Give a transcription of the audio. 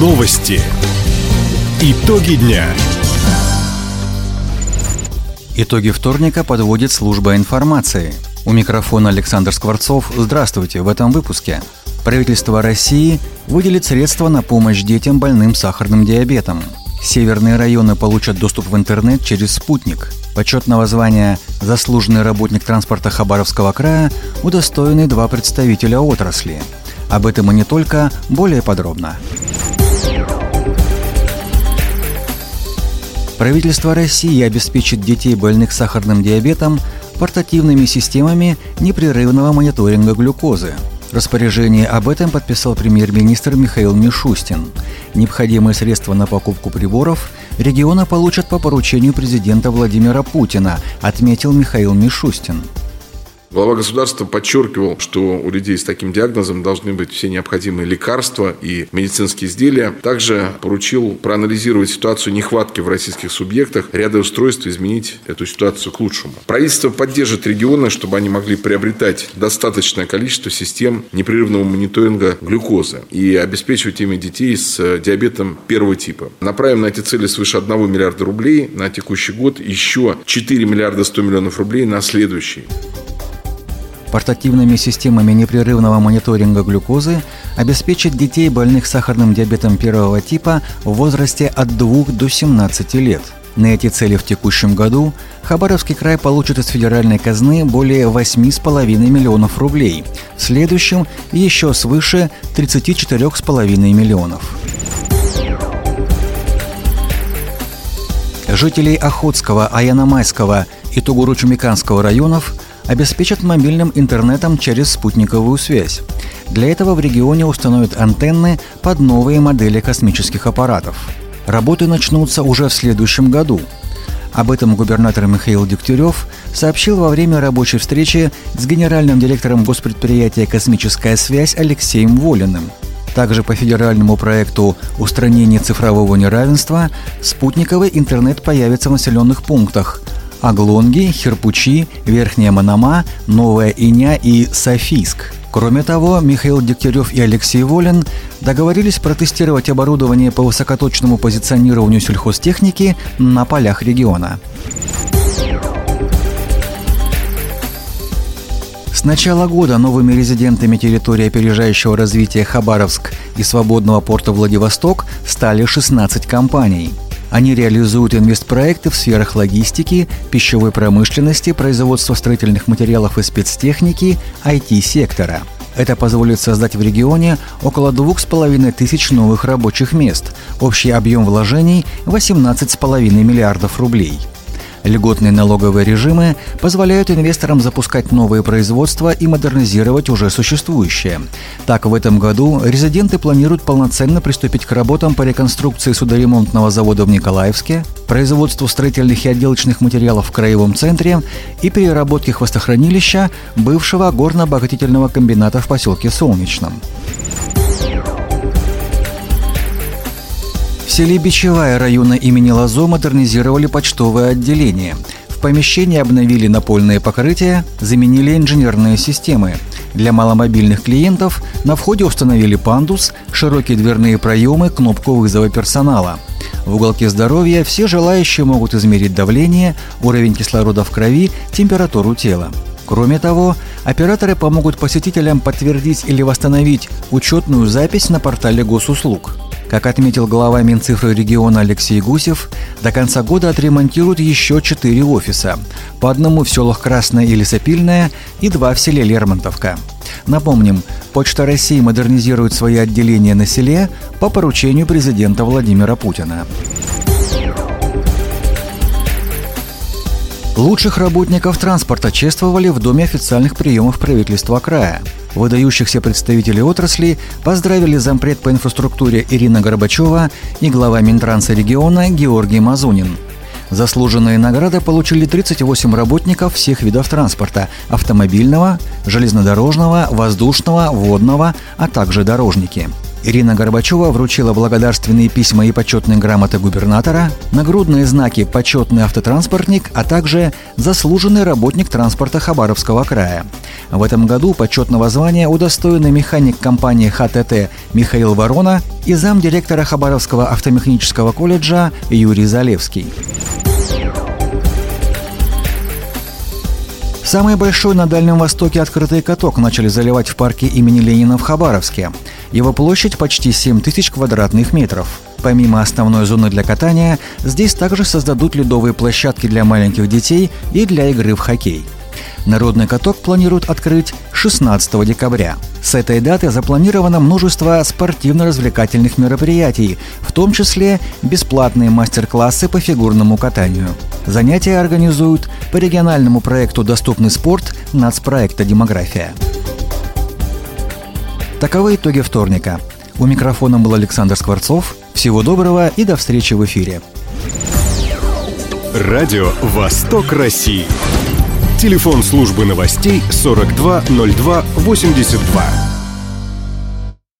Новости. Итоги дня. Итоги вторника подводит служба информации. У микрофона Александр Скворцов. Здравствуйте в этом выпуске. Правительство России выделит средства на помощь детям больным сахарным диабетом. Северные районы получат доступ в интернет через «Спутник». Почетного звания «Заслуженный работник транспорта Хабаровского края» удостоены два представителя отрасли. Об этом и не только, более подробно. Правительство России обеспечит детей, больных сахарным диабетом, портативными системами непрерывного мониторинга глюкозы. Распоряжение об этом подписал премьер-министр Михаил Мишустин. Необходимые средства на покупку приборов региона получат по поручению президента Владимира Путина, отметил Михаил Мишустин. Глава государства подчеркивал, что у людей с таким диагнозом должны быть все необходимые лекарства и медицинские изделия. Также поручил проанализировать ситуацию нехватки в российских субъектах, ряда устройств изменить эту ситуацию к лучшему. Правительство поддержит регионы, чтобы они могли приобретать достаточное количество систем непрерывного мониторинга глюкозы и обеспечивать ими детей с диабетом первого типа. Направим на эти цели свыше 1 миллиарда рублей на текущий год, еще 4 миллиарда 100 миллионов рублей на следующий. Портативными системами непрерывного мониторинга глюкозы обеспечат детей, больных сахарным диабетом первого типа в возрасте от 2 до 17 лет. На эти цели в текущем году Хабаровский край получит из федеральной казны более 8,5 миллионов рублей, в следующем еще свыше 34,5 миллионов. Жителей Охотского, Аяномайского и Тугуру-Чумиканского районов – обеспечат мобильным интернетом через спутниковую связь. Для этого в регионе установят антенны под новые модели космических аппаратов. Работы начнутся уже в следующем году. Об этом губернатор Михаил Дегтярев сообщил во время рабочей встречи с генеральным директором госпредприятия «Космическая связь» Алексеем Волиным. Также по федеральному проекту «Устранение цифрового неравенства» спутниковый интернет появится в населенных пунктах, Аглонги, Херпучи, Верхняя Манама, Новая Иня и Софийск. Кроме того, Михаил Дегтярев и Алексей Волин договорились протестировать оборудование по высокоточному позиционированию сельхозтехники на полях региона. С начала года новыми резидентами территории опережающего развития Хабаровск и свободного порта Владивосток стали 16 компаний – они реализуют инвестпроекты в сферах логистики, пищевой промышленности, производства строительных материалов и спецтехники, IT-сектора. Это позволит создать в регионе около двух с половиной тысяч новых рабочих мест. Общий объем вложений – 18,5 миллиардов рублей – Льготные налоговые режимы позволяют инвесторам запускать новые производства и модернизировать уже существующие. Так, в этом году резиденты планируют полноценно приступить к работам по реконструкции судоремонтного завода в Николаевске, производству строительных и отделочных материалов в Краевом центре и переработке хвостохранилища бывшего горно-обогатительного комбината в поселке Солнечном. В селе Бичевая района имени Лазо модернизировали почтовое отделение. В помещении обновили напольные покрытия, заменили инженерные системы. Для маломобильных клиентов на входе установили пандус, широкие дверные проемы, кнопку вызова персонала. В уголке здоровья все желающие могут измерить давление, уровень кислорода в крови, температуру тела. Кроме того, операторы помогут посетителям подтвердить или восстановить учетную запись на портале госуслуг. Как отметил глава Минцифры региона Алексей Гусев, до конца года отремонтируют еще четыре офиса. По одному в селах Красное и Лесопильное и два в селе Лермонтовка. Напомним, Почта России модернизирует свои отделения на селе по поручению президента Владимира Путина. Лучших работников транспорта чествовали в Доме официальных приемов правительства края – Выдающихся представителей отрасли поздравили зампред по инфраструктуре Ирина Горбачева и глава Минтранса региона Георгий Мазунин. Заслуженные награды получили 38 работников всех видов транспорта – автомобильного, железнодорожного, воздушного, водного, а также дорожники – Ирина Горбачева вручила благодарственные письма и почетные грамоты губернатора, нагрудные знаки «Почетный автотранспортник», а также «Заслуженный работник транспорта Хабаровского края». В этом году почетного звания удостоены механик компании ХТТ Михаил Ворона и замдиректора Хабаровского автомеханического колледжа Юрий Залевский. Самый большой на Дальнем Востоке открытый каток начали заливать в парке имени Ленина в Хабаровске. Его площадь почти 7 тысяч квадратных метров. Помимо основной зоны для катания, здесь также создадут ледовые площадки для маленьких детей и для игры в хоккей. Народный каток планируют открыть 16 декабря. С этой даты запланировано множество спортивно-развлекательных мероприятий, в том числе бесплатные мастер-классы по фигурному катанию. Занятия организуют по региональному проекту «Доступный спорт» нацпроекта «Демография». Таковы итоги вторника. У микрофона был Александр Скворцов. Всего доброго и до встречи в эфире. Радио «Восток России». Телефон службы новостей 420282.